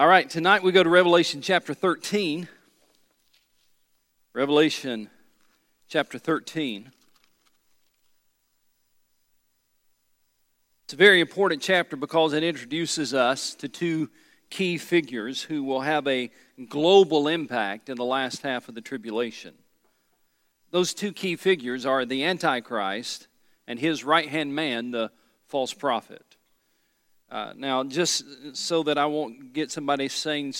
All right, tonight we go to Revelation chapter 13. Revelation chapter 13. It's a very important chapter because it introduces us to two key figures who will have a global impact in the last half of the tribulation. Those two key figures are the Antichrist and his right hand man, the false prophet. Uh, now, just so that I won't get somebody saying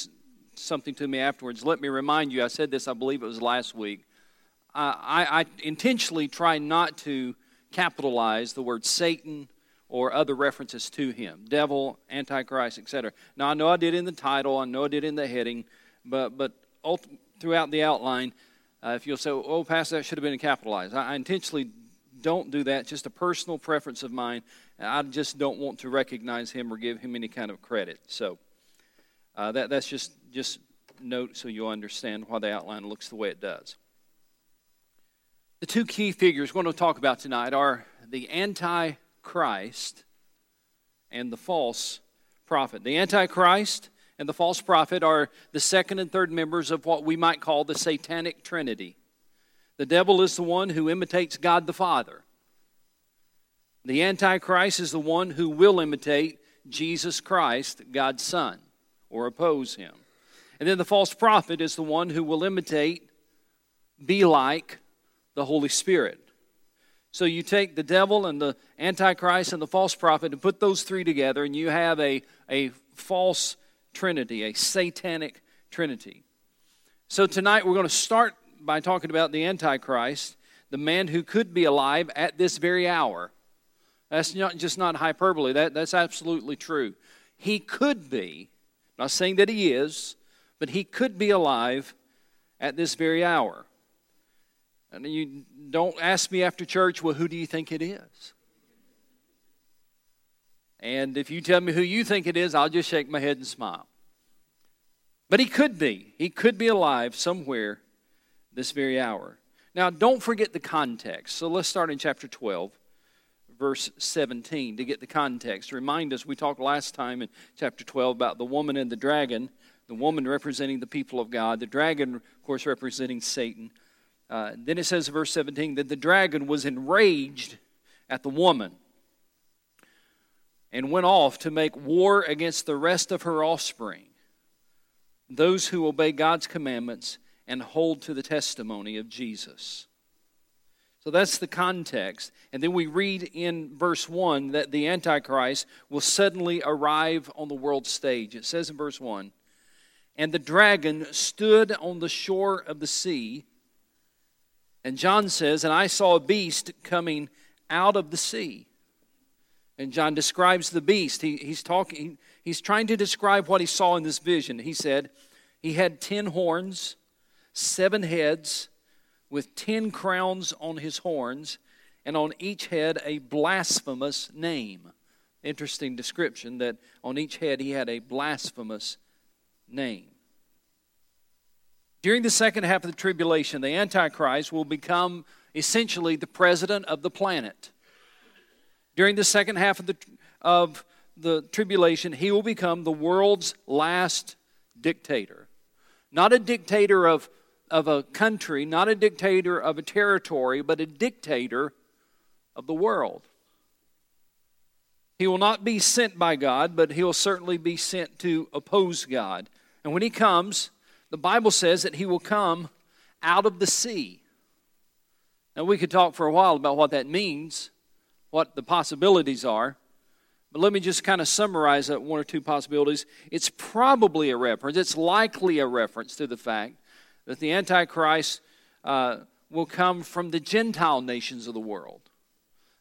something to me afterwards, let me remind you I said this, I believe it was last week. Uh, I, I intentionally try not to capitalize the word Satan or other references to him devil, antichrist, etc. Now, I know I did in the title, I know I did in the heading, but, but throughout the outline, uh, if you'll say, oh, Pastor, that should have been capitalized. I, I intentionally don't do that, just a personal preference of mine. I just don't want to recognize him or give him any kind of credit. So uh, that, that's just, just note so you'll understand why the outline looks the way it does. The two key figures we're going to talk about tonight are the Antichrist and the false prophet. The Antichrist and the false prophet are the second and third members of what we might call the satanic trinity. The devil is the one who imitates God the Father. The Antichrist is the one who will imitate Jesus Christ, God's Son, or oppose him. And then the false prophet is the one who will imitate, be like the Holy Spirit. So you take the devil and the Antichrist and the false prophet and put those three together, and you have a, a false trinity, a satanic trinity. So tonight we're going to start by talking about the Antichrist, the man who could be alive at this very hour. That's not just not hyperbole, that, that's absolutely true. He could be, not saying that he is, but he could be alive at this very hour. And you don't ask me after church, well, who do you think it is? And if you tell me who you think it is, I'll just shake my head and smile. But he could be. He could be alive somewhere this very hour. Now, don't forget the context. So let's start in chapter 12 verse 17 to get the context. Remind us, we talked last time in chapter 12 about the woman and the dragon, the woman representing the people of God, the dragon, of course, representing Satan. Uh, then it says verse 17 that the dragon was enraged at the woman and went off to make war against the rest of her offspring, those who obey God's commandments and hold to the testimony of Jesus. So that's the context. And then we read in verse 1 that the Antichrist will suddenly arrive on the world stage. It says in verse 1 And the dragon stood on the shore of the sea. And John says, And I saw a beast coming out of the sea. And John describes the beast. He, he's talking, he's trying to describe what he saw in this vision. He said, He had ten horns, seven heads with ten crowns on his horns, and on each head a blasphemous name. Interesting description that on each head he had a blasphemous name. During the second half of the tribulation, the Antichrist will become essentially the president of the planet. During the second half of the, of the tribulation, he will become the world's last dictator. Not a dictator of of a country, not a dictator of a territory, but a dictator of the world. He will not be sent by God, but he will certainly be sent to oppose God. And when he comes, the Bible says that he will come out of the sea. Now, we could talk for a while about what that means, what the possibilities are. But let me just kind of summarize that one or two possibilities. It's probably a reference, it's likely a reference to the fact that the Antichrist uh, will come from the Gentile nations of the world.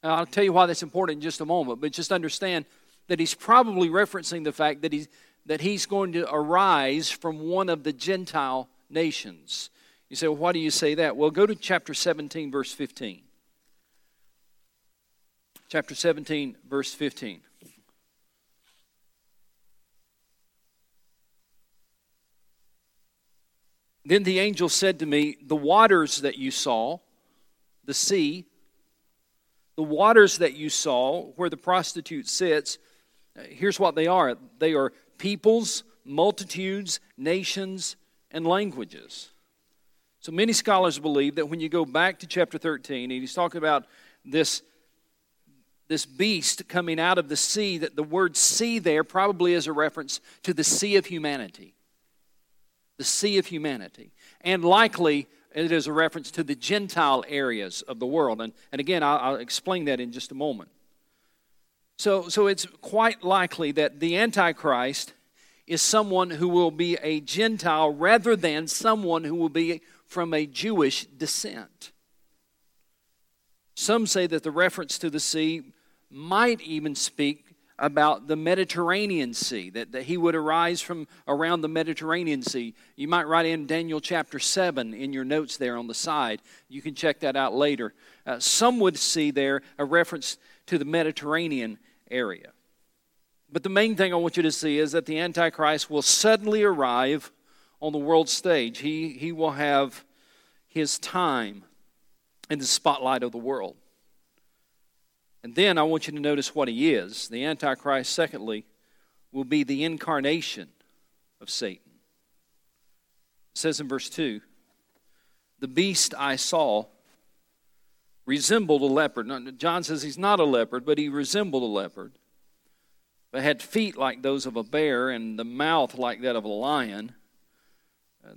Now, I'll tell you why that's important in just a moment, but just understand that he's probably referencing the fact that he's, that he's going to arise from one of the Gentile nations. You say, well, why do you say that? Well, go to chapter 17, verse 15. Chapter 17, verse 15. Then the angel said to me, The waters that you saw, the sea, the waters that you saw where the prostitute sits, here's what they are they are peoples, multitudes, nations, and languages. So many scholars believe that when you go back to chapter 13, and he's talking about this, this beast coming out of the sea, that the word sea there probably is a reference to the sea of humanity. The sea of humanity. And likely it is a reference to the Gentile areas of the world. And, and again, I'll, I'll explain that in just a moment. So, so it's quite likely that the Antichrist is someone who will be a Gentile rather than someone who will be from a Jewish descent. Some say that the reference to the sea might even speak about the Mediterranean Sea, that, that he would arise from around the Mediterranean Sea. You might write in Daniel chapter 7 in your notes there on the side. You can check that out later. Uh, some would see there a reference to the Mediterranean area. But the main thing I want you to see is that the Antichrist will suddenly arrive on the world stage. He, he will have his time in the spotlight of the world. And then I want you to notice what he is. The Antichrist, secondly, will be the incarnation of Satan. It says in verse 2 The beast I saw resembled a leopard. Now, John says he's not a leopard, but he resembled a leopard, but had feet like those of a bear and the mouth like that of a lion.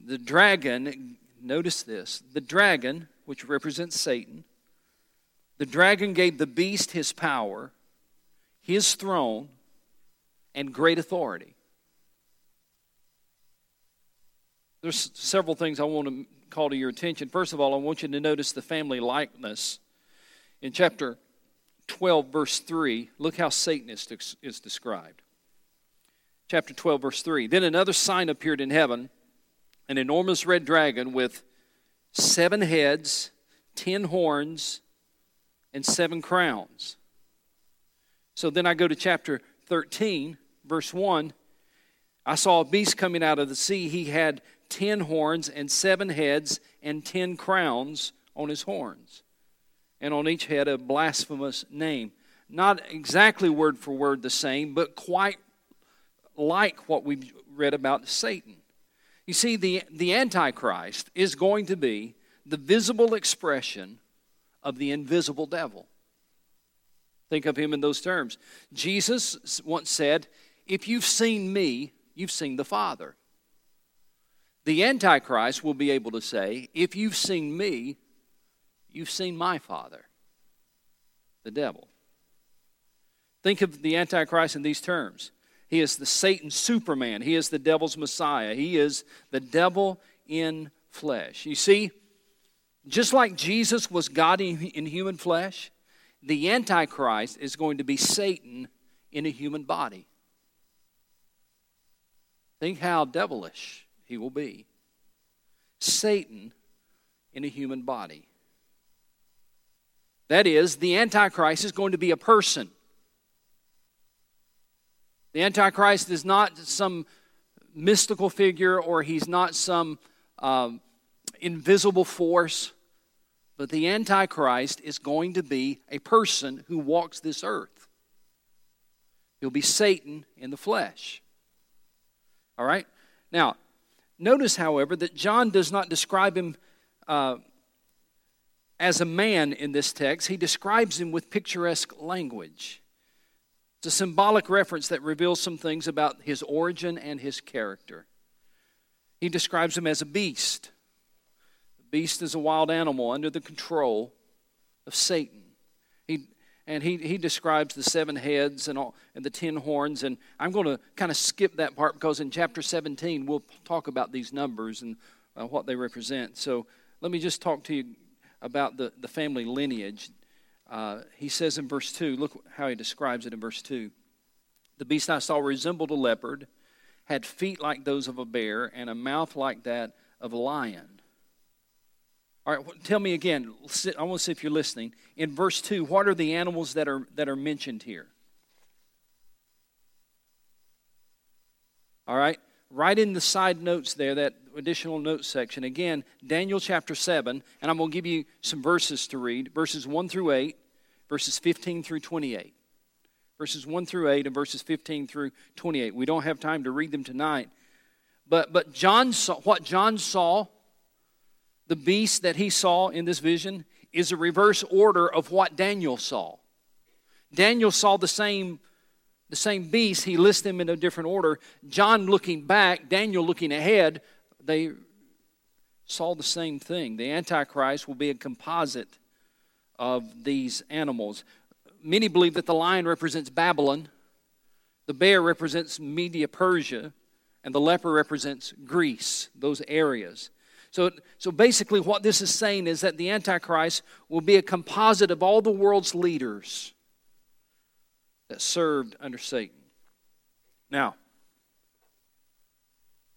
The dragon, notice this the dragon, which represents Satan, the dragon gave the beast his power, his throne, and great authority. There's several things I want to call to your attention. First of all, I want you to notice the family likeness in chapter 12, verse 3, look how Satan is, is described. Chapter 12, verse 3. Then another sign appeared in heaven an enormous red dragon with seven heads, ten horns, and seven crowns. So then I go to chapter 13, verse 1. I saw a beast coming out of the sea. He had ten horns and seven heads and ten crowns on his horns and on each head a blasphemous name. Not exactly word for word the same, but quite like what we've read about Satan. You see, the, the Antichrist is going to be the visible expression of the invisible devil. Think of him in those terms. Jesus once said, If you've seen me, you've seen the Father. The Antichrist will be able to say, If you've seen me, You've seen my father, the devil. Think of the Antichrist in these terms. He is the Satan Superman. He is the devil's Messiah. He is the devil in flesh. You see, just like Jesus was God in human flesh, the Antichrist is going to be Satan in a human body. Think how devilish he will be. Satan in a human body. That is, the Antichrist is going to be a person. The Antichrist is not some mystical figure or he's not some um, invisible force, but the Antichrist is going to be a person who walks this earth. He'll be Satan in the flesh. All right? Now, notice, however, that John does not describe him uh, as a man in this text, he describes him with picturesque language. It's a symbolic reference that reveals some things about his origin and his character. He describes him as a beast. Beast is a wild animal under the control of Satan. He, and he, he describes the seven heads and, all, and the ten horns. And I'm going to kind of skip that part because in chapter 17 we'll talk about these numbers and uh, what they represent. So let me just talk to you about the, the family lineage, uh, he says in verse 2, look how he describes it in verse 2. The beast I saw resembled a leopard, had feet like those of a bear, and a mouth like that of a lion. All right, tell me again. I want to see if you're listening. In verse 2, what are the animals that are, that are mentioned here? All right, right in the side notes there, that additional notes section. Again, Daniel chapter 7, and I'm going to give you some verses to read verses 1 through 8, verses 15 through 28. verses 1 through 8 and verses 15 through 28. We don't have time to read them tonight. But, but John saw, what John saw, the beast that he saw in this vision, is a reverse order of what Daniel saw. Daniel saw the same, the same beast, he lists them in a different order. John looking back, Daniel looking ahead, they saw the same thing. The Antichrist will be a composite of these animals. Many believe that the lion represents Babylon, the bear represents Media Persia, and the leper represents Greece, those areas. So, so basically, what this is saying is that the Antichrist will be a composite of all the world's leaders that served under Satan. Now,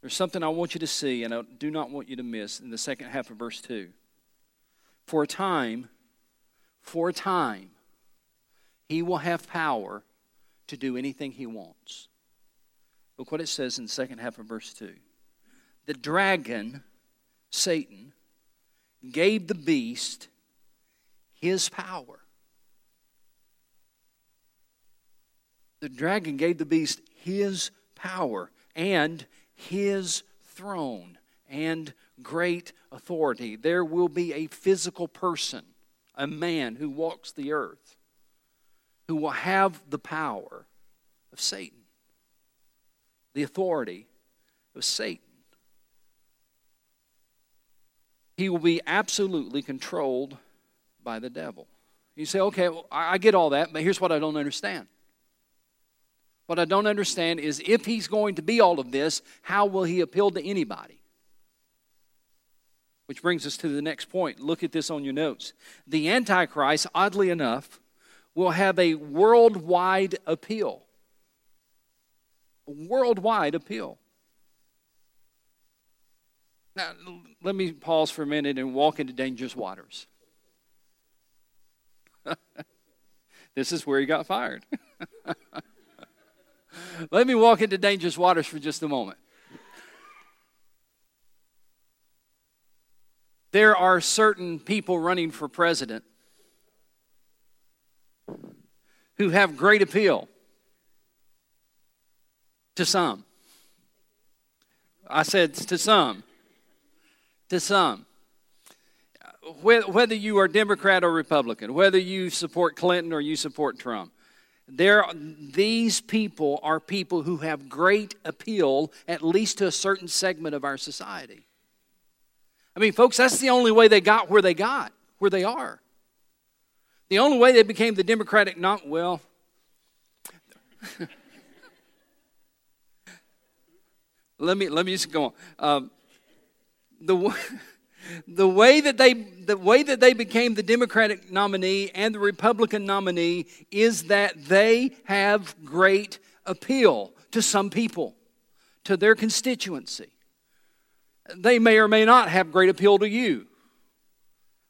there's something I want you to see, and I do not want you to miss in the second half of verse 2. For a time, for a time, he will have power to do anything he wants. Look what it says in the second half of verse 2. The dragon, Satan, gave the beast his power. The dragon gave the beast his power and his throne and great authority. There will be a physical person, a man who walks the earth, who will have the power of Satan the authority of Satan. He will be absolutely controlled by the devil. You say, okay, well, I get all that, but here's what I don't understand. What I don't understand is if he's going to be all of this, how will he appeal to anybody? Which brings us to the next point. Look at this on your notes. The Antichrist, oddly enough, will have a worldwide appeal worldwide appeal. Now, let me pause for a minute and walk into dangerous waters. this is where he got fired. let me walk into dangerous waters for just a moment. There are certain people running for president who have great appeal to some. I said to some. To some. Whether you are Democrat or Republican, whether you support Clinton or you support Trump, there, these people are people who have great appeal, at least to a certain segment of our society. I mean, folks, that's the only way they got where they got, where they are. The only way they became the Democratic, not, well, let me let me just go on. Um, the the way that they the way that they became the Democratic nominee and the Republican nominee is that they have great appeal to some people, to their constituency. They may or may not have great appeal to you.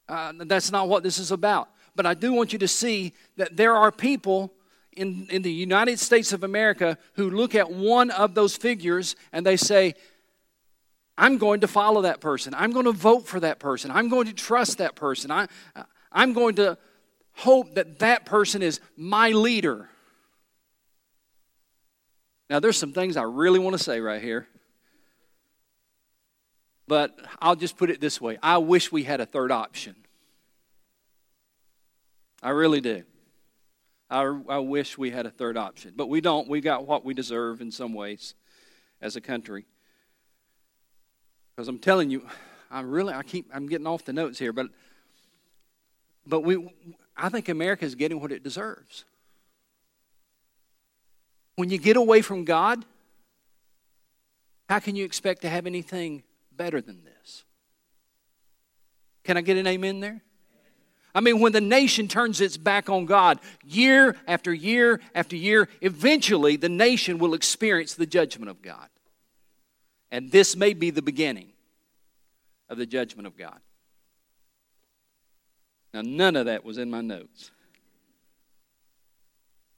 Uh, that's not what this is about. But I do want you to see that there are people in, in the United States of America who look at one of those figures and they say, I'm going to follow that person. I'm going to vote for that person. I'm going to trust that person. I, I'm going to hope that that person is my leader. Now, there's some things I really want to say right here. But I'll just put it this way I wish we had a third option. I really do. I, I wish we had a third option, but we don't. We got what we deserve in some ways as a country. Because I'm telling you, I really, I keep, I'm getting off the notes here, but, but we, I think America is getting what it deserves. When you get away from God, how can you expect to have anything better than this? Can I get an amen there? I mean, when the nation turns its back on God year after year after year, eventually the nation will experience the judgment of God. And this may be the beginning of the judgment of God. Now, none of that was in my notes.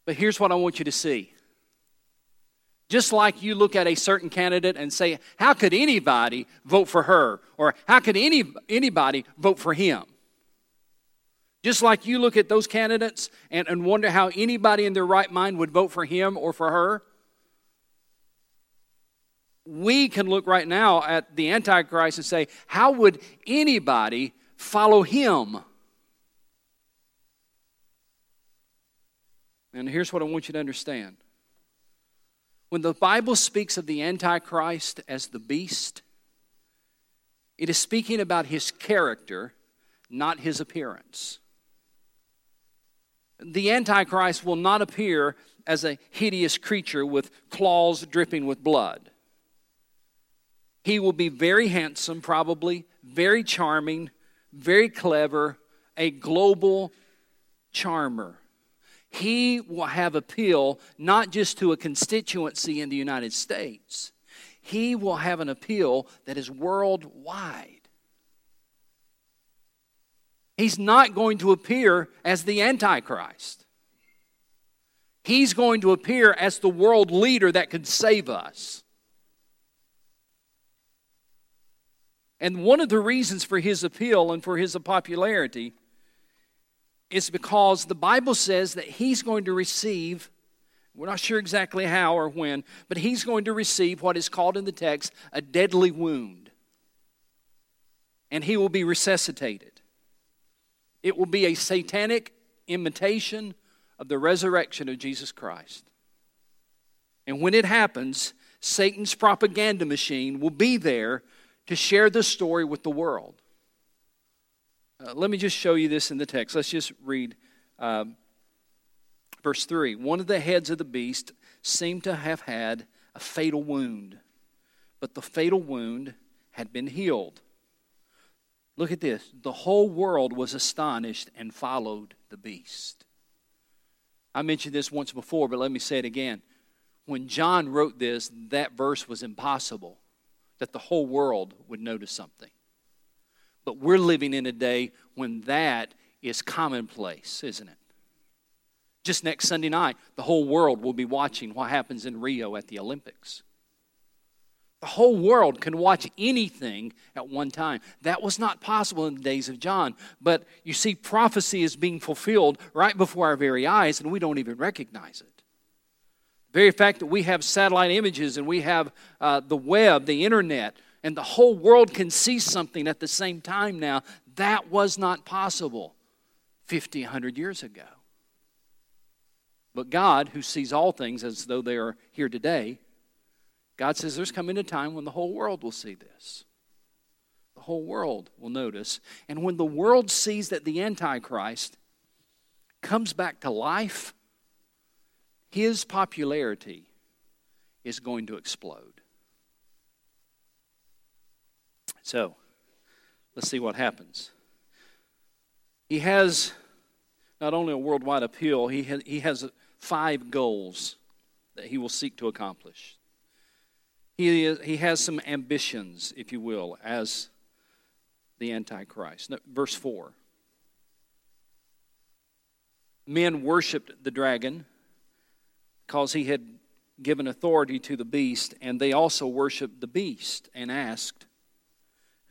But here's what I want you to see. Just like you look at a certain candidate and say, How could anybody vote for her? Or how could any, anybody vote for him? Just like you look at those candidates and, and wonder how anybody in their right mind would vote for him or for her, we can look right now at the Antichrist and say, how would anybody follow him? And here's what I want you to understand. When the Bible speaks of the Antichrist as the beast, it is speaking about his character, not his appearance. The Antichrist will not appear as a hideous creature with claws dripping with blood. He will be very handsome, probably, very charming, very clever, a global charmer. He will have appeal not just to a constituency in the United States, he will have an appeal that is worldwide. He's not going to appear as the Antichrist. He's going to appear as the world leader that could save us. And one of the reasons for his appeal and for his popularity is because the Bible says that he's going to receive, we're not sure exactly how or when, but he's going to receive what is called in the text a deadly wound. And he will be resuscitated. It will be a satanic imitation of the resurrection of Jesus Christ. And when it happens, Satan's propaganda machine will be there to share the story with the world. Uh, let me just show you this in the text. Let's just read uh, verse 3. One of the heads of the beast seemed to have had a fatal wound, but the fatal wound had been healed. Look at this. The whole world was astonished and followed the beast. I mentioned this once before, but let me say it again. When John wrote this, that verse was impossible that the whole world would notice something. But we're living in a day when that is commonplace, isn't it? Just next Sunday night, the whole world will be watching what happens in Rio at the Olympics. The whole world can watch anything at one time. That was not possible in the days of John. But you see, prophecy is being fulfilled right before our very eyes, and we don't even recognize it. Very fact that we have satellite images and we have uh, the web, the internet, and the whole world can see something at the same time now, that was not possible 50, 100 years ago. But God, who sees all things as though they are here today, God says there's coming a time when the whole world will see this. The whole world will notice. And when the world sees that the Antichrist comes back to life, his popularity is going to explode. So, let's see what happens. He has not only a worldwide appeal, he has, he has five goals that he will seek to accomplish. He, is, he has some ambitions, if you will, as the Antichrist. Verse 4 Men worshiped the dragon because he had given authority to the beast, and they also worshiped the beast and asked,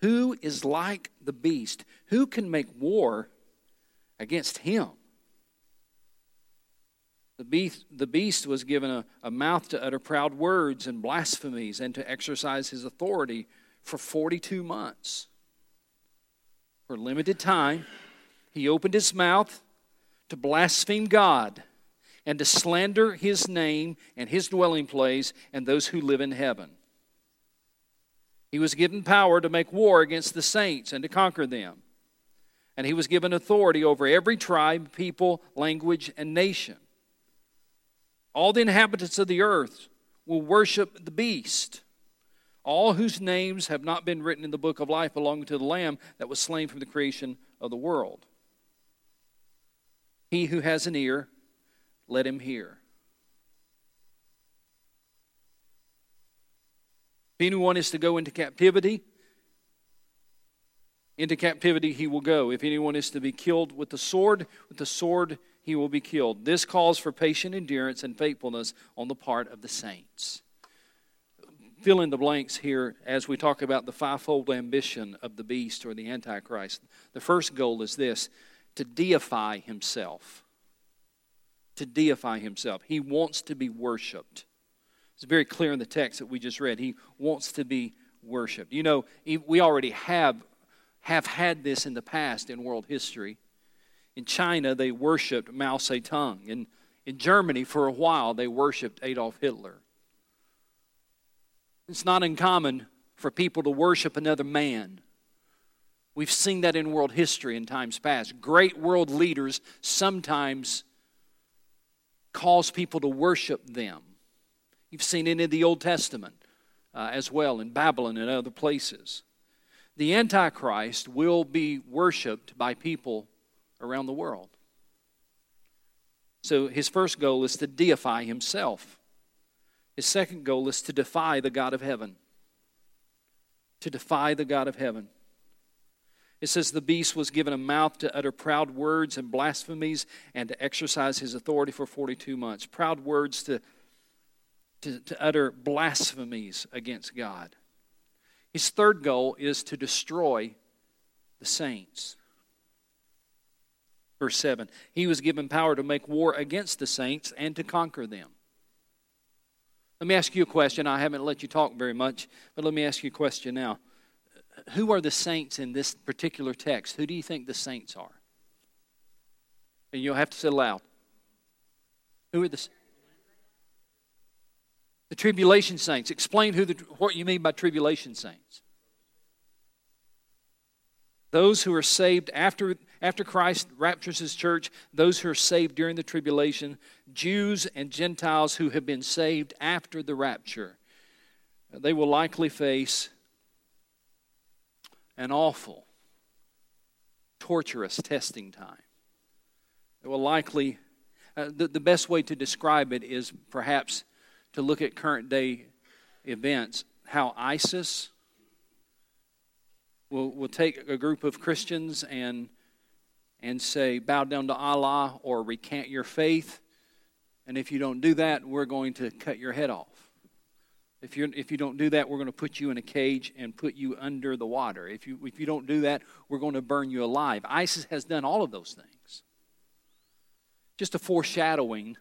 Who is like the beast? Who can make war against him? The beast, the beast was given a, a mouth to utter proud words and blasphemies and to exercise his authority for 42 months. For a limited time, he opened his mouth to blaspheme God and to slander his name and his dwelling place and those who live in heaven. He was given power to make war against the saints and to conquer them. And he was given authority over every tribe, people, language, and nation. All the inhabitants of the earth will worship the beast, all whose names have not been written in the book of life belonging to the Lamb that was slain from the creation of the world. He who has an ear, let him hear. If anyone is to go into captivity, into captivity he will go. If anyone is to be killed with the sword, with the sword he will be killed. This calls for patient endurance and faithfulness on the part of the saints. Fill in the blanks here as we talk about the fivefold ambition of the beast or the Antichrist. The first goal is this to deify himself. To deify himself. He wants to be worshiped. It's very clear in the text that we just read. He wants to be worshiped. You know, we already have, have had this in the past in world history. In China, they worshiped Mao Zedong. In, in Germany, for a while, they worshiped Adolf Hitler. It's not uncommon for people to worship another man. We've seen that in world history in times past. Great world leaders sometimes cause people to worship them. You've seen it in the Old Testament uh, as well, in Babylon and other places. The Antichrist will be worshiped by people around the world. So his first goal is to deify himself. His second goal is to defy the God of heaven. To defy the God of heaven. It says the beast was given a mouth to utter proud words and blasphemies and to exercise his authority for 42 months. Proud words to, to, to utter blasphemies against God. His third goal is to destroy the saints. Verse 7 He was given power to make war against the saints and to conquer them. Let me ask you a question. I haven't let you talk very much, but let me ask you a question now. Who are the saints in this particular text? Who do you think the saints are? And you'll have to say aloud. Who are the the tribulation saints? Explain who the, what you mean by tribulation saints. Those who are saved after, after Christ raptures his church, those who are saved during the tribulation, Jews and Gentiles who have been saved after the rapture, they will likely face an awful, torturous testing time. It will likely, uh, the, the best way to describe it is perhaps to look at current day events, how ISIS will, will take a group of Christians and, and say, bow down to Allah or recant your faith. And if you don't do that, we're going to cut your head off. If, you if you don't do that, we're going to put you in a cage and put you under the water. If you, if you don't do that, we're going to burn you alive. ISIS has done all of those things. Just a foreshadowing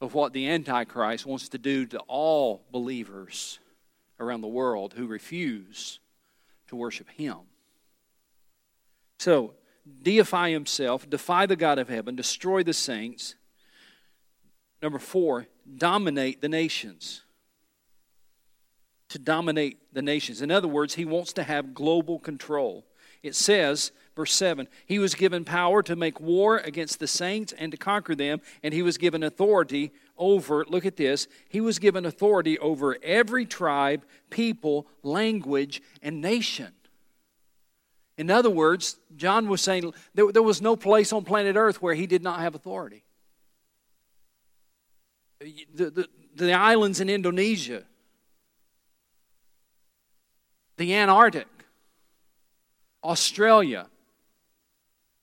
of what the Antichrist wants to do to all believers around the world who refuse to worship him. So, deify himself, defy the God of heaven, destroy the saints. Number four, dominate the nations. To dominate the nations. In other words, he wants to have global control. It says, verse 7, he was given power to make war against the saints and to conquer them, and he was given authority over, look at this, he was given authority over every tribe, people, language, and nation. In other words, John was saying there, there was no place on planet Earth where he did not have authority. The, the, the islands in Indonesia, the Antarctic, Australia,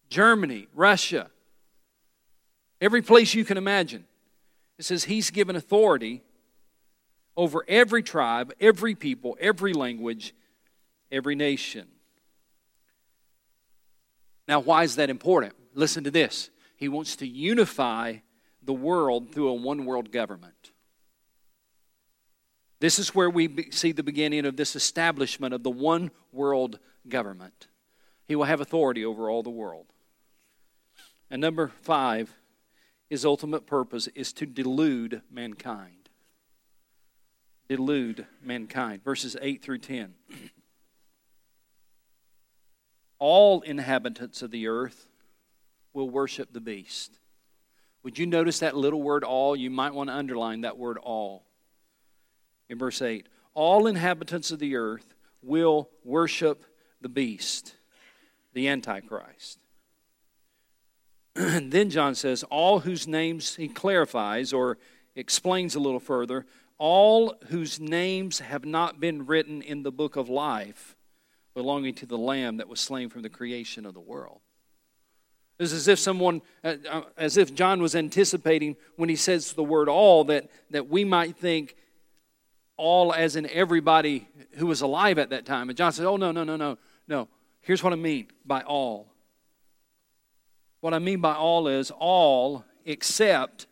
Germany, Russia, every place you can imagine. It says he's given authority over every tribe, every people, every language, every nation. Now, why is that important? Listen to this. He wants to unify the world through a one world government. This is where we see the beginning of this establishment of the one world government. He will have authority over all the world. And number five, his ultimate purpose is to delude mankind. Delude mankind. Verses 8 through 10. All inhabitants of the earth will worship the beast. Would you notice that little word all? You might want to underline that word all. In verse 8, all inhabitants of the earth will worship the beast, the Antichrist. And then John says, all whose names he clarifies or explains a little further, all whose names have not been written in the book of life belonging to the Lamb that was slain from the creation of the world. It's as if someone, uh, uh, as if John was anticipating when he says the word all, that, that we might think all as in everybody who was alive at that time. And John said, oh, no, no, no, no, no. Here's what I mean by all What I mean by all is all except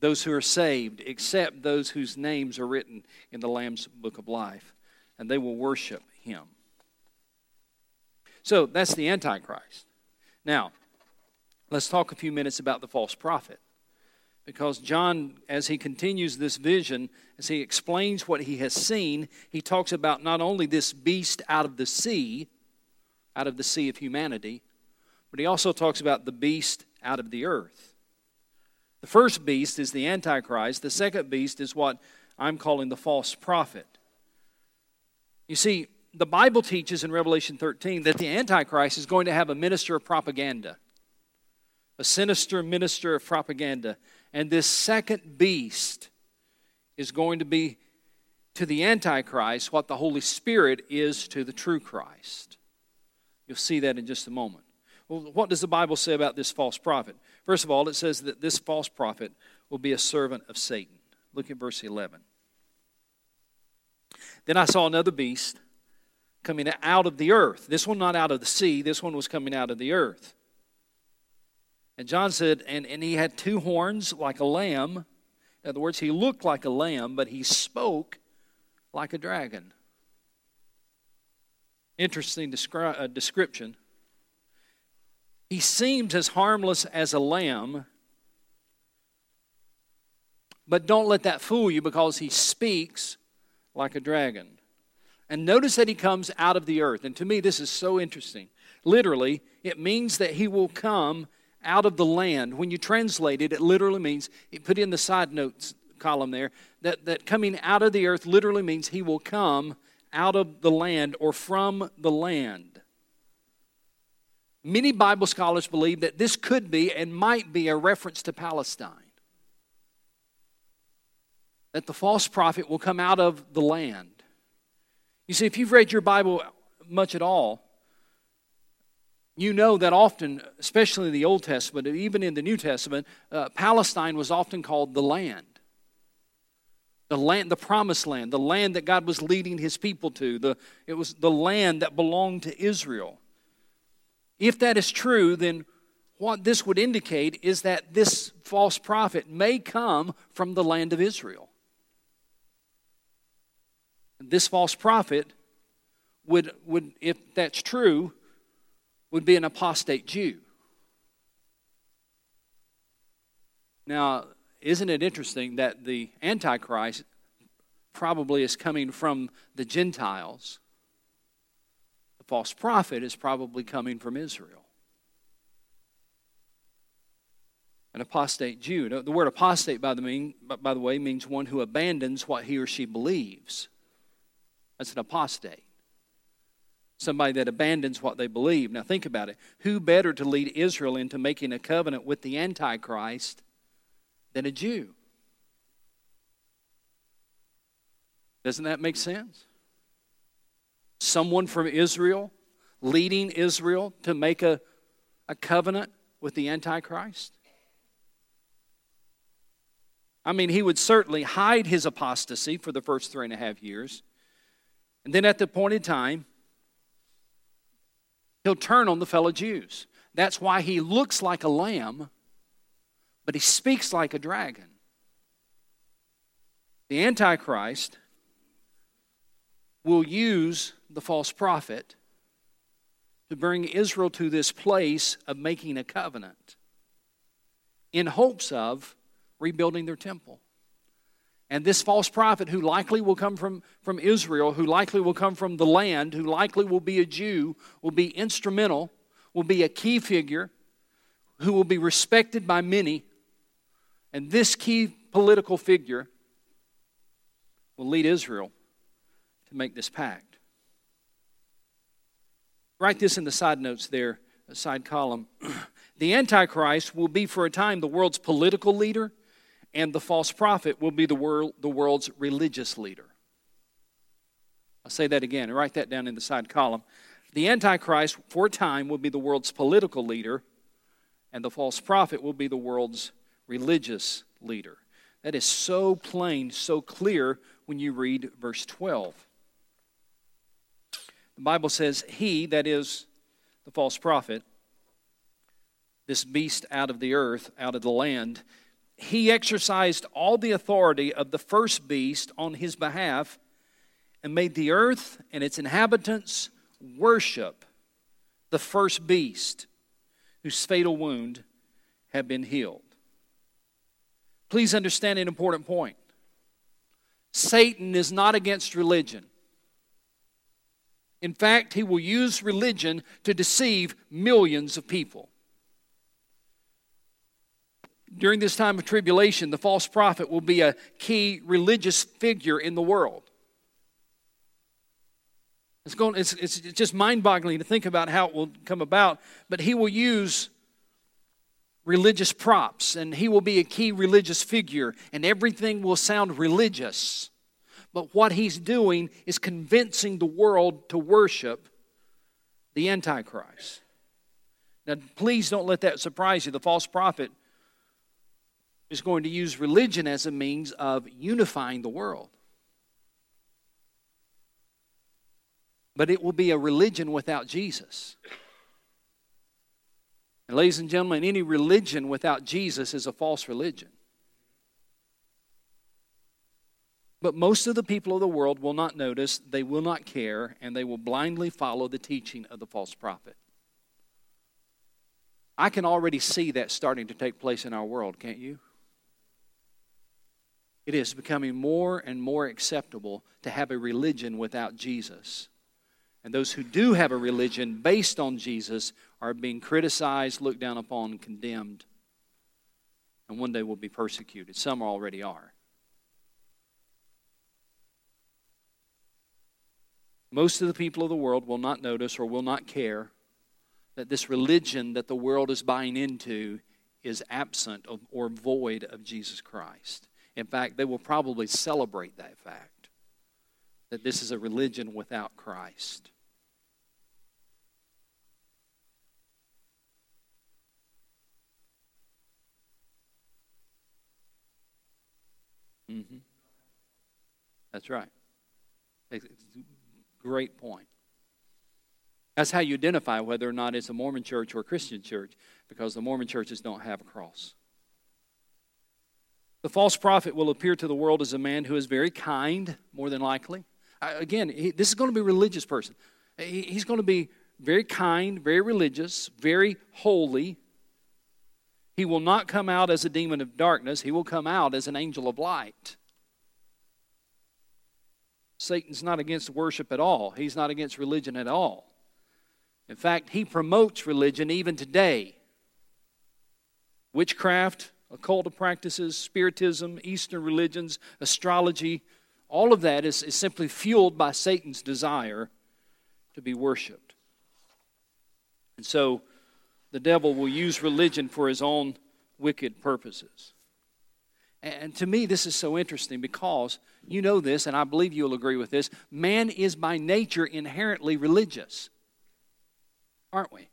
those who are saved, except those whose names are written in the Lamb's book of life, and they will worship him. So that's the Antichrist. Now, let's talk a few minutes about the false prophet. Because John, as he continues this vision, as he explains what he has seen, he talks about not only this beast out of the sea, out of the sea of humanity, but he also talks about the beast out of the earth. The first beast is the Antichrist, the second beast is what I'm calling the false prophet. You see, the Bible teaches in Revelation 13 that the Antichrist is going to have a minister of propaganda, a sinister minister of propaganda. And this second beast is going to be to the Antichrist what the Holy Spirit is to the true Christ. You'll see that in just a moment. Well, what does the Bible say about this false prophet? First of all, it says that this false prophet will be a servant of Satan. Look at verse 11. Then I saw another beast coming out of the earth. This one not out of the sea, this one was coming out of the earth. And John said, and, and he had two horns like a lamb. In other words, he looked like a lamb, but he spoke like a dragon. Interesting descri- uh, description. He seems as harmless as a lamb, but don't let that fool you because he speaks like a dragon. And notice that he comes out of the earth. And to me, this is so interesting. Literally, it means that he will come out of the land. When you translate it, it literally means, put in the side notes column there, that, that coming out of the earth literally means he will come out of the land or from the land. Many Bible scholars believe that this could be and might be a reference to Palestine. That the false prophet will come out of the land. You see, if you've read your Bible much at all, you know that often, especially in the Old Testament, even in the New Testament, uh, Palestine was often called the land. The land, the promised land, the land that God was leading his people to. The, it was the land that belonged to Israel. If that is true, then what this would indicate is that this false prophet may come from the land of Israel. This false prophet would, would if that's true, would be an apostate Jew. Now, isn't it interesting that the Antichrist probably is coming from the Gentiles? The false prophet is probably coming from Israel. An apostate Jew. The word apostate, by the, mean, by the way, means one who abandons what he or she believes. That's an apostate. Somebody that abandons what they believe. Now, think about it. Who better to lead Israel into making a covenant with the Antichrist than a Jew? Doesn't that make sense? Someone from Israel leading Israel to make a, a covenant with the Antichrist? I mean, he would certainly hide his apostasy for the first three and a half years. And then at the appointed time, he'll turn on the fellow Jews. That's why he looks like a lamb, but he speaks like a dragon. The Antichrist will use the false prophet to bring Israel to this place of making a covenant in hopes of rebuilding their temple. And this false prophet, who likely will come from, from Israel, who likely will come from the land, who likely will be a Jew, will be instrumental, will be a key figure, who will be respected by many. And this key political figure will lead Israel to make this pact. Write this in the side notes there, the side column. the Antichrist will be for a time the world's political leader and the false prophet will be the, world, the world's religious leader. I'll say that again. and Write that down in the side column. The Antichrist, for a time, will be the world's political leader, and the false prophet will be the world's religious leader. That is so plain, so clear when you read verse 12. The Bible says, He, that is the false prophet, this beast out of the earth, out of the land, he exercised all the authority of the first beast on his behalf and made the earth and its inhabitants worship the first beast whose fatal wound had been healed. Please understand an important point Satan is not against religion. In fact, he will use religion to deceive millions of people. During this time of tribulation, the false prophet will be a key religious figure in the world. It's, going, it's, it's just mind boggling to think about how it will come about, but he will use religious props and he will be a key religious figure, and everything will sound religious. But what he's doing is convincing the world to worship the Antichrist. Now, please don't let that surprise you. The false prophet is going to use religion as a means of unifying the world. But it will be a religion without Jesus. And, ladies and gentlemen, any religion without Jesus is a false religion. But most of the people of the world will not notice, they will not care, and they will blindly follow the teaching of the false prophet. I can already see that starting to take place in our world, can't you? It is becoming more and more acceptable to have a religion without Jesus. And those who do have a religion based on Jesus are being criticized, looked down upon, condemned, and one day will be persecuted. Some already are. Most of the people of the world will not notice or will not care that this religion that the world is buying into is absent of, or void of Jesus Christ. In fact, they will probably celebrate that fact that this is a religion without Christ. Mm-hmm. That's right. Great point. That's how you identify whether or not it's a Mormon church or a Christian church, because the Mormon churches don't have a cross. The false prophet will appear to the world as a man who is very kind, more than likely. Again, this is going to be a religious person. He, he's going to be very kind, very religious, very holy. He will not come out as a demon of darkness, he will come out as an angel of light. Satan's not against worship at all, he's not against religion at all. In fact, he promotes religion even today. Witchcraft, occult practices, spiritism, Eastern religions, astrology, all of that is, is simply fueled by Satan's desire to be worshiped. And so the devil will use religion for his own wicked purposes. And to me, this is so interesting because you know this, and I believe you'll agree with this man is by nature inherently religious, aren't we?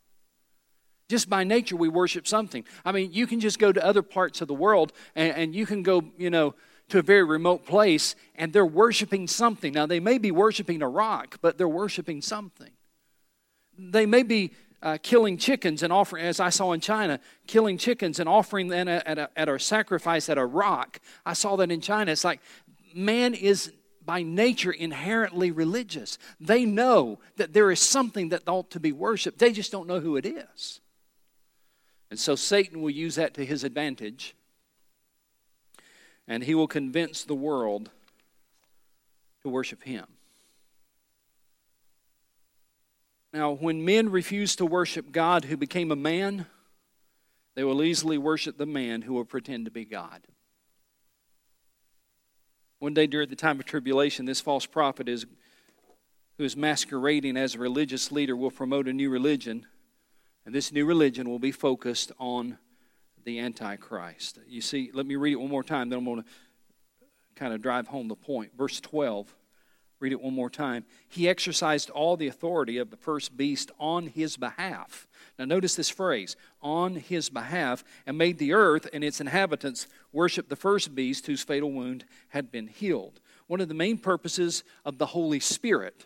Just by nature, we worship something. I mean, you can just go to other parts of the world and, and you can go, you know, to a very remote place and they're worshiping something. Now, they may be worshiping a rock, but they're worshiping something. They may be uh, killing chickens and offering, as I saw in China, killing chickens and offering them at a, at a sacrifice at a rock. I saw that in China. It's like man is by nature inherently religious. They know that there is something that ought to be worshiped, they just don't know who it is. And so Satan will use that to his advantage, and he will convince the world to worship him. Now, when men refuse to worship God who became a man, they will easily worship the man who will pretend to be God. One day during the time of tribulation, this false prophet is, who is masquerading as a religious leader will promote a new religion and this new religion will be focused on the Antichrist. You see, let me read it one more time, then I'm going to kind of drive home the point. Verse 12, read it one more time. He exercised all the authority of the first beast on his behalf. Now, notice this phrase on his behalf, and made the earth and its inhabitants worship the first beast whose fatal wound had been healed. One of the main purposes of the Holy Spirit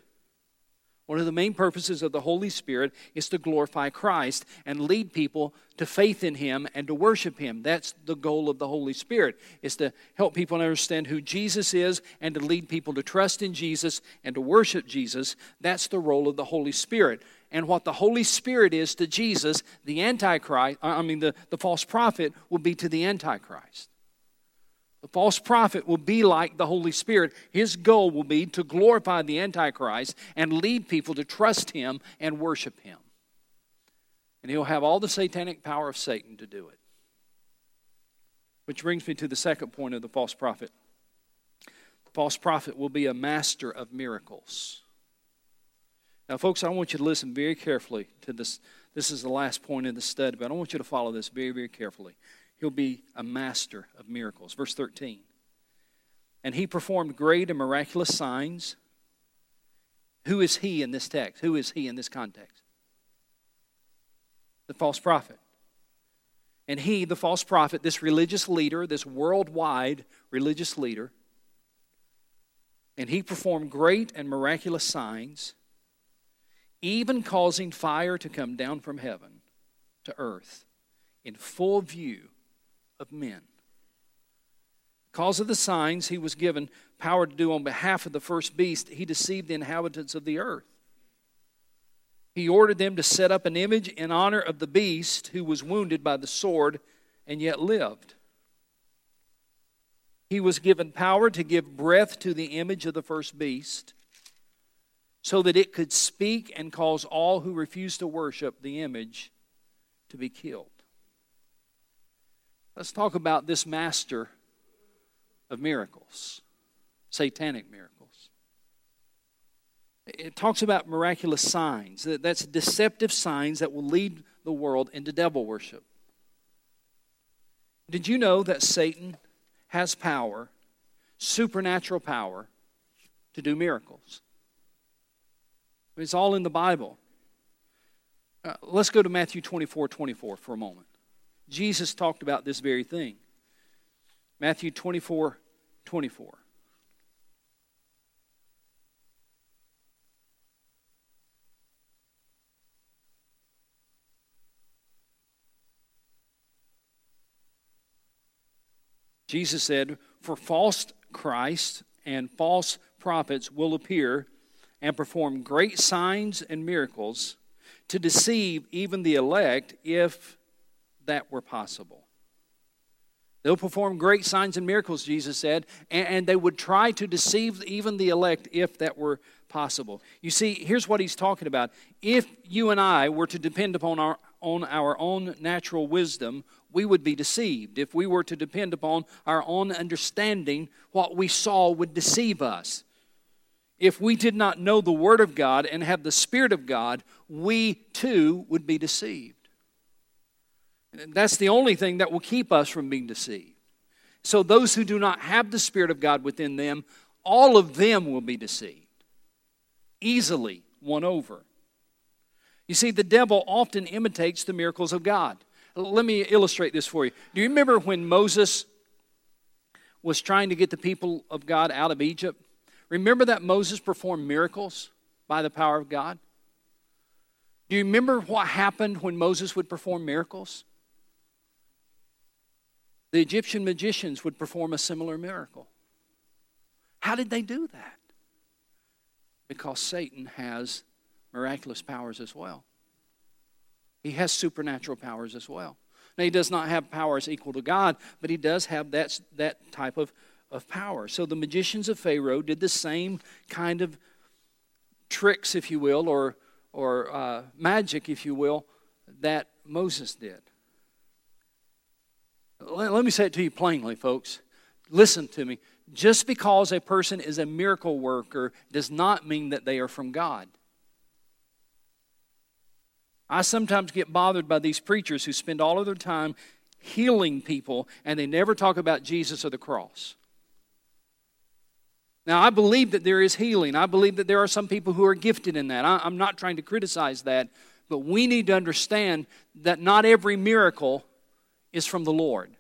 One of the main purposes of the Holy Spirit is to glorify Christ and lead people to faith in Him and to worship Him. That's the goal of the Holy Spirit, is to help people understand who Jesus is and to lead people to trust in Jesus and to worship Jesus. That's the role of the Holy Spirit. And what the Holy Spirit is to Jesus, the Antichrist, I mean, the, the false prophet will be to the Antichrist. The false prophet will be like the Holy Spirit. His goal will be to glorify the Antichrist and lead people to trust him and worship him. And he'll have all the satanic power of Satan to do it. Which brings me to the second point of the false prophet. The false prophet will be a master of miracles. Now, folks, I want you to listen very carefully to this. This is the last point in the study, but I want you to follow this very, very carefully. He'll be a master of miracles. Verse 13. And he performed great and miraculous signs. Who is he in this text? Who is he in this context? The false prophet. And he, the false prophet, this religious leader, this worldwide religious leader, and he performed great and miraculous signs, even causing fire to come down from heaven to earth in full view of men. Because of the signs he was given power to do on behalf of the first beast, he deceived the inhabitants of the earth. He ordered them to set up an image in honor of the beast who was wounded by the sword and yet lived. He was given power to give breath to the image of the first beast so that it could speak and cause all who refused to worship the image to be killed. Let's talk about this master of miracles, satanic miracles. It talks about miraculous signs. That's deceptive signs that will lead the world into devil worship. Did you know that Satan has power, supernatural power, to do miracles? It's all in the Bible. Uh, let's go to Matthew 24 24 for a moment. Jesus talked about this very thing. Matthew 24 24. Jesus said, For false Christ and false prophets will appear and perform great signs and miracles to deceive even the elect if that were possible. They'll perform great signs and miracles, Jesus said, and, they would try to deceive even the elect if that were possible. You see, here's what he's talking about. If you and I were to depend upon our, on our own natural wisdom, we would be deceived. If we were to depend upon our own understanding, what we saw would deceive us. If we did not know the Word of God and have the Spirit of God, we too would be deceived. That's the only thing that will keep us from being deceived. So, those who do not have the Spirit of God within them, all of them will be deceived, easily won over. You see, the devil often imitates the miracles of God. Let me illustrate this for you. Do you remember when Moses was trying to get the people of God out of Egypt? Remember that Moses performed miracles by the power of God? Do you remember what happened when Moses would perform miracles? The Egyptian magicians would perform a similar miracle. How did they do that? Because Satan has miraculous powers as well. He has supernatural powers as well. Now, he does not have powers equal to God, but he does have that, that type of, of power. So the magicians of Pharaoh did the same kind of tricks, if you will, or, or uh, magic, if you will, that Moses did. Let me say it to you plainly, folks. Listen to me. Just because a person is a miracle worker does not mean that they are from God. I sometimes get bothered by these preachers who spend all of their time healing people and they never talk about Jesus or the cross. Now, I believe that there is healing. I believe that there are some people who are gifted in that. I'm not trying to criticize that, but we need to understand that not every miracle is from the Lord.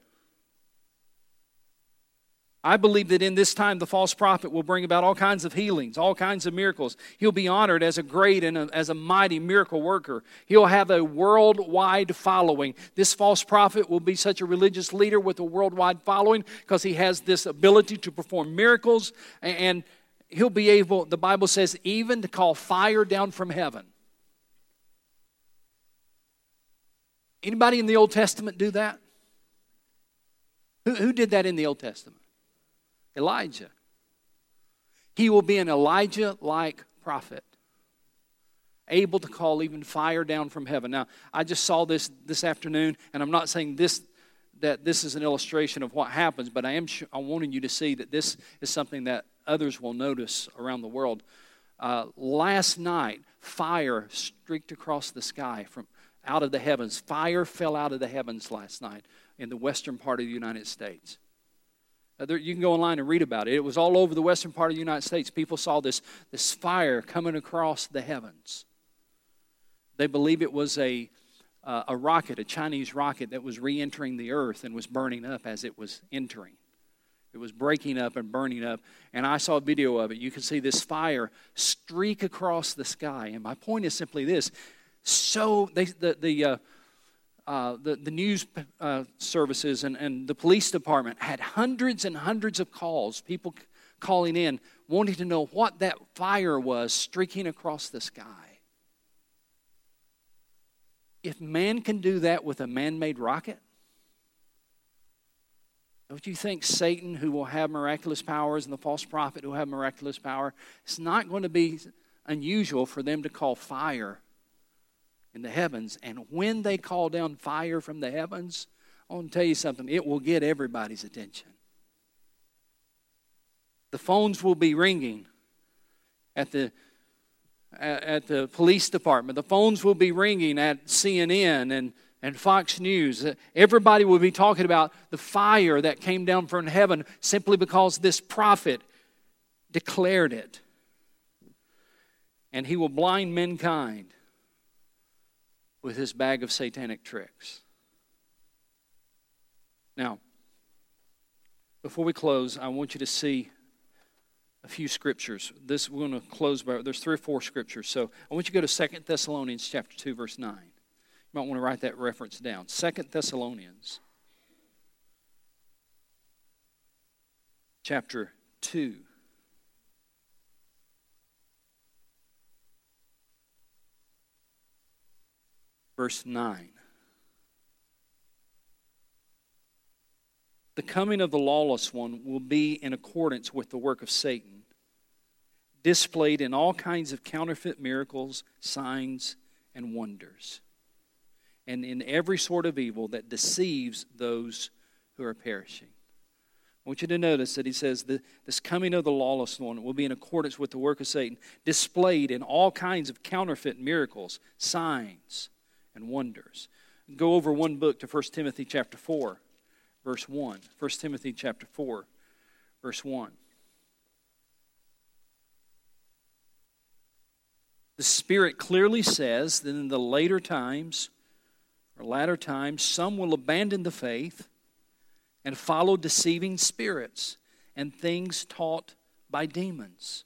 I believe that in this time, the false prophet will bring about all kinds of healings, all kinds of miracles. He'll be honored as a great and a, as a mighty miracle worker. He'll have a worldwide following. This false prophet will be such a religious leader with a worldwide following because he has this ability to perform miracles. And he'll be able, the Bible says, even to call fire down from heaven. Anybody in the Old Testament do that? Who, who did that in the Old Testament? Elijah. He will be an Elijah like prophet, able to call even fire down from heaven. Now, I just saw this this afternoon, and I'm not saying this that this is an illustration of what happens, but I am I wanting you to see that this is something that others will notice around the world. Uh, last night, fire streaked across the sky from out of the heavens. Fire fell out of the heavens last night in the western part of the United States. Uh, there, you can go online and read about it. It was all over the western part of the United States. People saw this, this fire coming across the heavens. They believe it was a, uh, a rocket, a Chinese rocket that was re entering the earth and was burning up as it was entering. It was breaking up and burning up. And I saw a video of it. You can see this fire streak across the sky. And my point is simply this so, they, the, the, uh, uh, the, the news uh, services and, and the police department had hundreds and hundreds of calls, people calling in, wanting to know what that fire was streaking across the sky. If man can do that with a man made rocket, don't you think Satan, who will have miraculous powers, and the false prophet who will have miraculous power, it's not going to be unusual for them to call fire in the heavens. And when they call down fire from the heavens, I want to tell you something, it will get everybody's attention. The phones will be ringing at the at the police department. The phones will be ringing at CNN and, and Fox News. Everybody will be talking about the fire that came down from heaven simply because this prophet declared it. And he will blind mankind with his bag of satanic tricks. Now, before we close, I want you to see a few scriptures. This we're going to close by there's three or four scriptures. So I want you to go to Second Thessalonians chapter 2, verse 9. You might want to write that reference down. Second Thessalonians chapter 2. Verse 9. The coming of the lawless one will be in accordance with the work of Satan, displayed in all kinds of counterfeit miracles, signs, and wonders, and in every sort of evil that deceives those who are perishing. I want you to notice that he says that this coming of the lawless one will be in accordance with the work of Satan, displayed in all kinds of counterfeit miracles, signs, and wonders. Go over one book to 1 Timothy chapter 4, verse 1. 1 Timothy chapter 4, verse 1. The Spirit clearly says that in the later times, or latter times, some will abandon the faith and follow deceiving spirits and things taught by demons.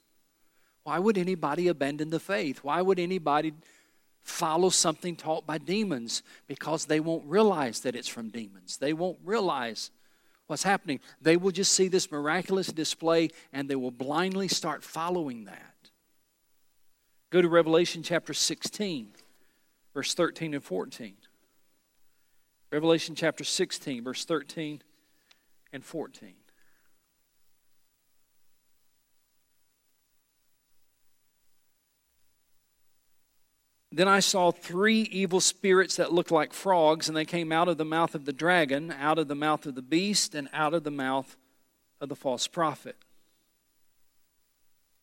Why would anybody abandon the faith? Why would anybody follow something taught by demons because they won't realize that it's from demons. They won't realize what's happening. They will just see this miraculous display and they will blindly start following that. Go to Revelation chapter 16, verse 13 and 14. Revelation chapter 16, verse 13 and 14. Then I saw three evil spirits that looked like frogs, and they came out of the mouth of the dragon, out of the mouth of the beast, and out of the mouth of the false prophet.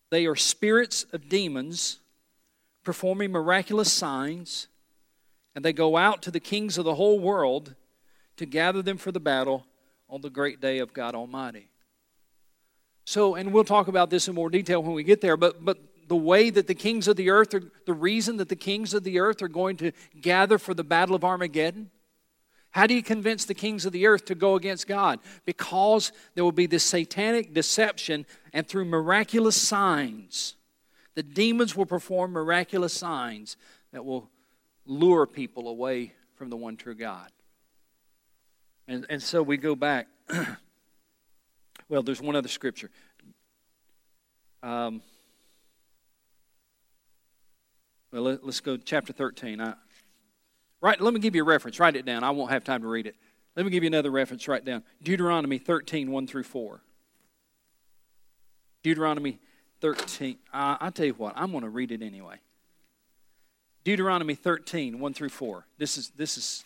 They are spirits of demons performing miraculous signs, and they go out to the kings of the whole world to gather them for the battle on the great day of God Almighty. So, and we'll talk about this in more detail when we get there, but, but the way that the kings of the earth are, the reason that the kings of the earth are going to gather for the battle of Armageddon How do you convince the kings of the earth to go against God? Because there will be this satanic deception, and through miraculous signs, the demons will perform miraculous signs that will lure people away from the one true God. And, and so we go back. well, there's one other scripture. Um, well, let, us go chapter 13. I, right, let me give you a reference. Write it down. I won't have time to read it. Let me give you another reference. Write down Deuteronomy 13, 1 through 4. Deuteronomy 13. Uh, I tell you what, I'm going to read it anyway. Deuteronomy 13, 1 through 4. This is, this is,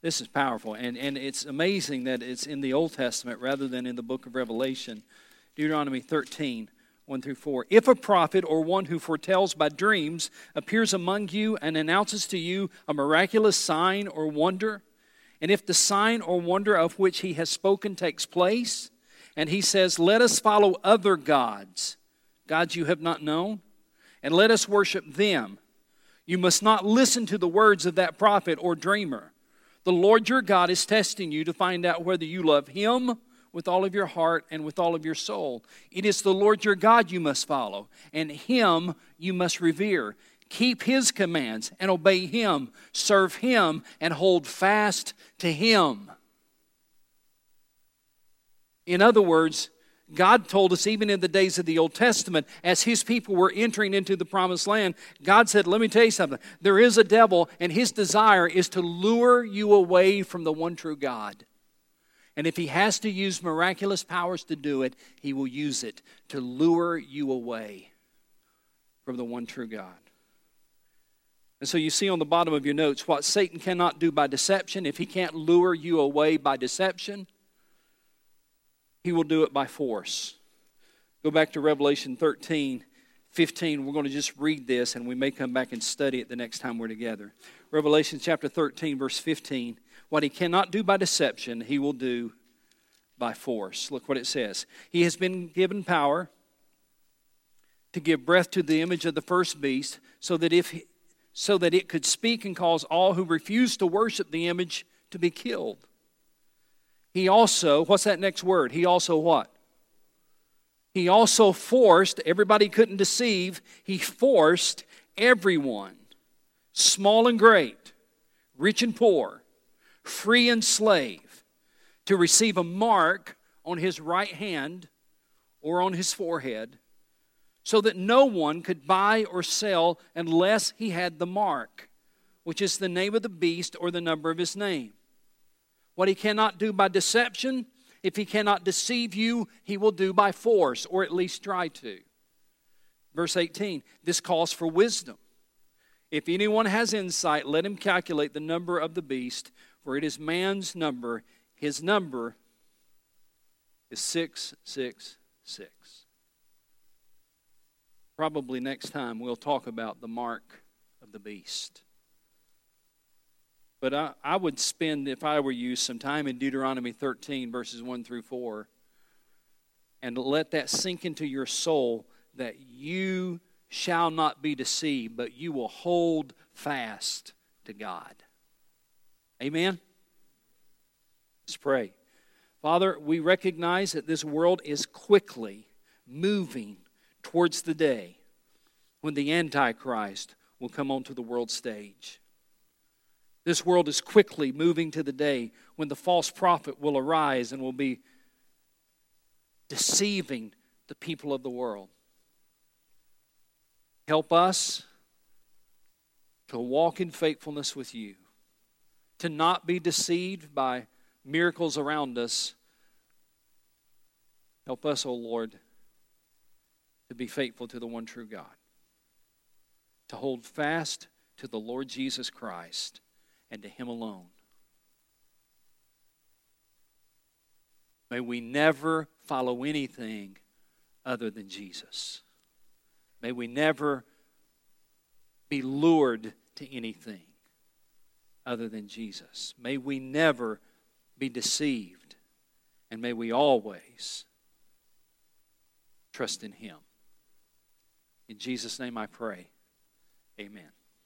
this is powerful. And, and it's amazing that it's in the Old Testament rather than in the book of Revelation. Deuteronomy 13, 1 through 4. If a prophet or one who foretells by dreams appears among you and announces to you a miraculous sign or wonder, and if the sign or wonder of which he has spoken takes place, and he says, Let us follow other gods, gods you have not known, and let us worship them, you must not listen to the words of that prophet or dreamer. The Lord your God is testing you to find out whether you love him with all of your heart and with all of your soul. It is the Lord your God you must follow, and him you must revere. Keep his commands and obey him, serve him, and hold fast to him. In other words, God told us, even in the days of the Old Testament, as his people were entering into the promised land, God said, Let me tell you something. There is a devil, and his desire is to lure you away from the one true God. And if he has to use miraculous powers to do it, he will use it to lure you away from the one true God. And so you see on the bottom of your notes what Satan cannot do by deception. If he can't lure you away by deception, he will do it by force. Go back to Revelation 13, 15. We're going to just read this and we may come back and study it the next time we're together. Revelation chapter 13, verse 15. What he cannot do by deception, he will do by force. Look what it says. He has been given power to give breath to the image of the first beast, so that if so that it could speak and cause all who refuse to worship the image to be killed. He also, what's that next word? He also what? He also forced, everybody couldn't deceive, he forced everyone, small and great, rich and poor, free and slave, to receive a mark on his right hand or on his forehead, so that no one could buy or sell unless he had the mark, which is the name of the beast or the number of his name. What he cannot do by deception, if he cannot deceive you, he will do by force, or at least try to. Verse 18 this calls for wisdom. If anyone has insight, let him calculate the number of the beast, for it is man's number. His number is 666. Probably next time we'll talk about the mark of the beast. But I, I would spend, if I were you, some time in Deuteronomy 13, verses 1 through 4, and let that sink into your soul that you shall not be deceived, but you will hold fast to God. Amen? Let's pray. Father, we recognize that this world is quickly moving towards the day when the Antichrist will come onto the world stage. This world is quickly moving to the day when the false prophet will arise and will be deceiving the people of the world. Help us to walk in faithfulness with you, to not be deceived by miracles around us. Help us, O oh Lord, to be faithful to the one true God, to hold fast to the Lord Jesus Christ and to Him alone. May we never follow anything other than Jesus. May we never be lured to anything other than Jesus. May we never be deceived. And may we always trust in Him. In Jesus' name I pray. Amen.